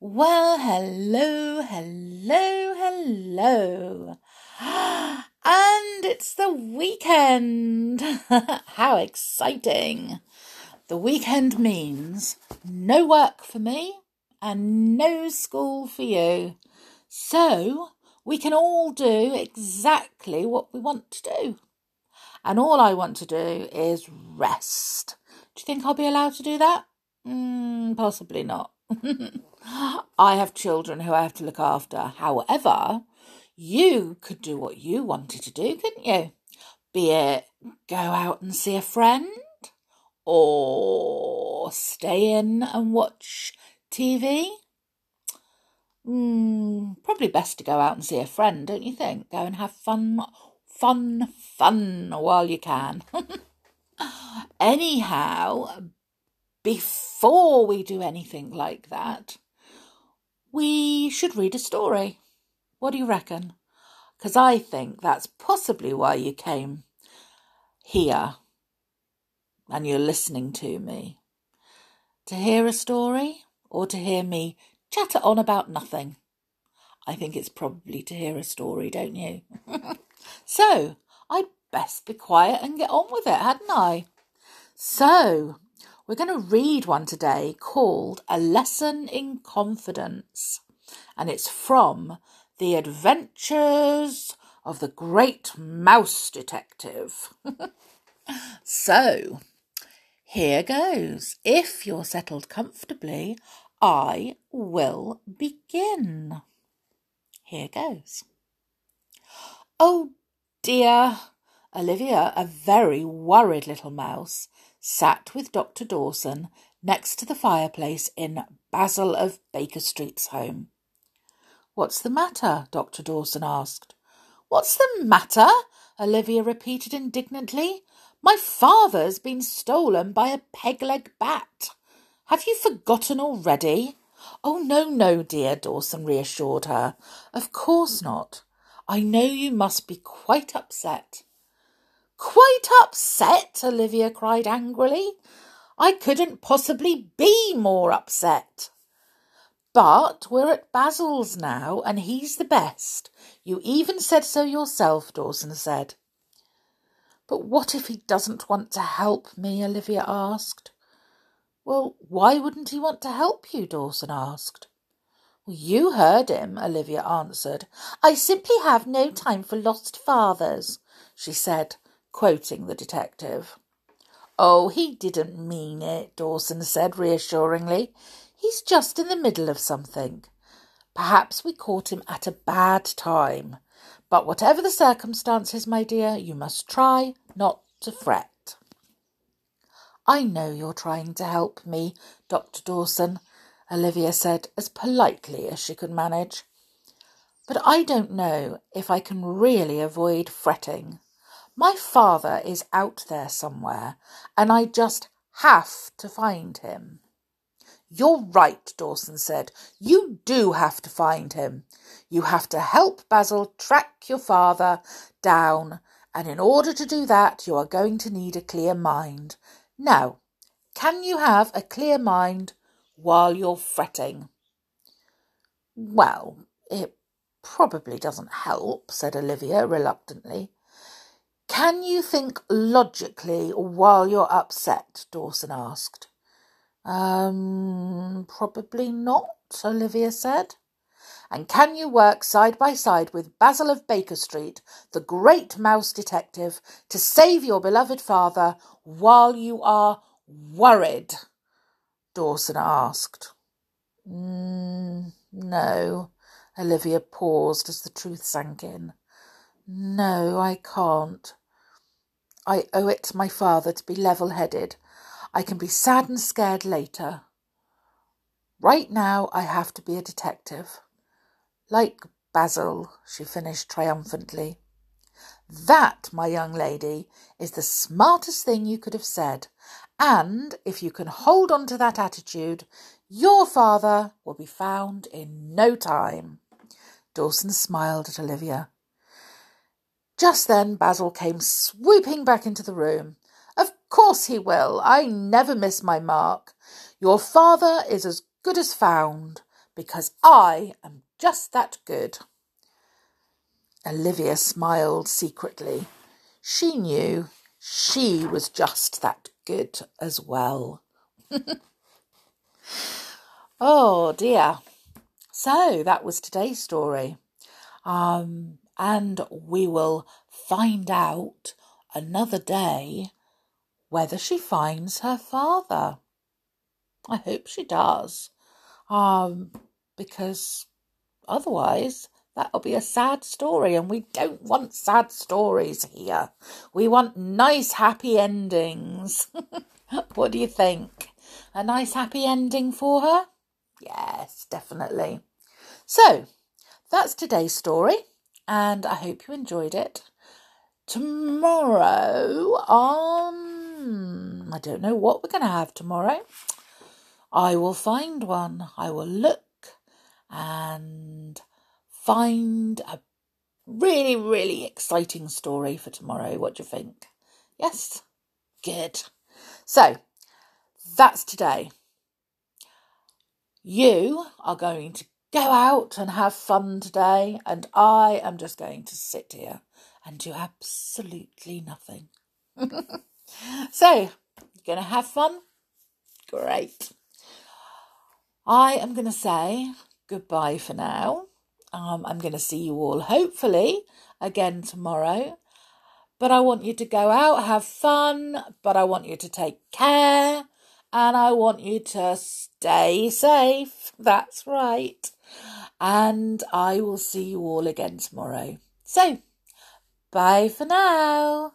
Well, hello, hello, hello. And it's the weekend. How exciting. The weekend means no work for me and no school for you. So we can all do exactly what we want to do. And all I want to do is rest. Do you think I'll be allowed to do that? Mm, possibly not. I have children who I have to look after. However, you could do what you wanted to do, couldn't you? Be it go out and see a friend, or stay in and watch TV. Mm, probably best to go out and see a friend, don't you think? Go and have fun, fun, fun while you can. Anyhow, before we do anything like that, we should read a story. What do you reckon? Because I think that's possibly why you came here and you're listening to me. To hear a story or to hear me chatter on about nothing? I think it's probably to hear a story, don't you? so, I'd best be quiet and get on with it, hadn't I? So, we're going to read one today called A Lesson in Confidence, and it's from The Adventures of the Great Mouse Detective. so, here goes. If you're settled comfortably, I will begin. Here goes. Oh dear! Olivia, a very worried little mouse, sat with Dr. Dawson next to the fireplace in Basil of Baker Street's home. What's the matter? Dr. Dawson asked. What's the matter? Olivia repeated indignantly. My father's been stolen by a peg-leg bat. Have you forgotten already? Oh, no, no, dear, Dawson reassured her. Of course not. I know you must be quite upset. Quite upset? Olivia cried angrily. I couldn't possibly be more upset. But we're at Basil's now, and he's the best. You even said so yourself, Dawson said. But what if he doesn't want to help me? Olivia asked. Well, why wouldn't he want to help you? Dawson asked. Well, you heard him, Olivia answered. I simply have no time for lost fathers, she said, quoting the detective. Oh, he didn't mean it, Dawson said reassuringly. He's just in the middle of something. Perhaps we caught him at a bad time. But whatever the circumstances, my dear, you must try not to fret. I know you're trying to help me, Dr. Dawson, Olivia said as politely as she could manage. But I don't know if I can really avoid fretting. My father is out there somewhere, and I just have to find him. You're right, Dawson said. You do have to find him. You have to help Basil track your father down, and in order to do that, you are going to need a clear mind. Now, can you have a clear mind while you're fretting? Well, it probably doesn't help, said Olivia reluctantly. Can you think logically while you're upset? Dawson asked. Um, probably not, Olivia said. And can you work side by side with Basil of Baker Street, the great mouse detective, to save your beloved father while you are worried? Dawson asked. Mm, no. Olivia paused as the truth sank in. No, I can't. I owe it to my father to be level headed I can be sad and scared later. Right now, I have to be a detective. Like Basil, she finished triumphantly. That, my young lady, is the smartest thing you could have said. And if you can hold on to that attitude, your father will be found in no time. Dawson smiled at Olivia. Just then Basil came swooping back into the room. Of course he will. I never miss my mark. Your father is as good as found, because I am just that good. Olivia smiled secretly. She knew she was just that good as well. oh dear. So that was today's story. Um, and we will find out another day whether she finds her father. I hope she does. Um, because otherwise that'll be a sad story, and we don't want sad stories here. We want nice, happy endings. what do you think? A nice, happy ending for her? Yes, definitely. So, that's today's story, and I hope you enjoyed it. Tomorrow, on. I don't know what we're going to have tomorrow. I will find one. I will look and find a really, really exciting story for tomorrow. What do you think? Yes? Good. So, that's today. You are going to go out and have fun today, and I am just going to sit here and do absolutely nothing. so, you're going to have fun? Great. I am going to say goodbye for now. Um, I'm going to see you all hopefully again tomorrow. But I want you to go out, have fun, but I want you to take care and I want you to stay safe. That's right. And I will see you all again tomorrow. So, bye for now.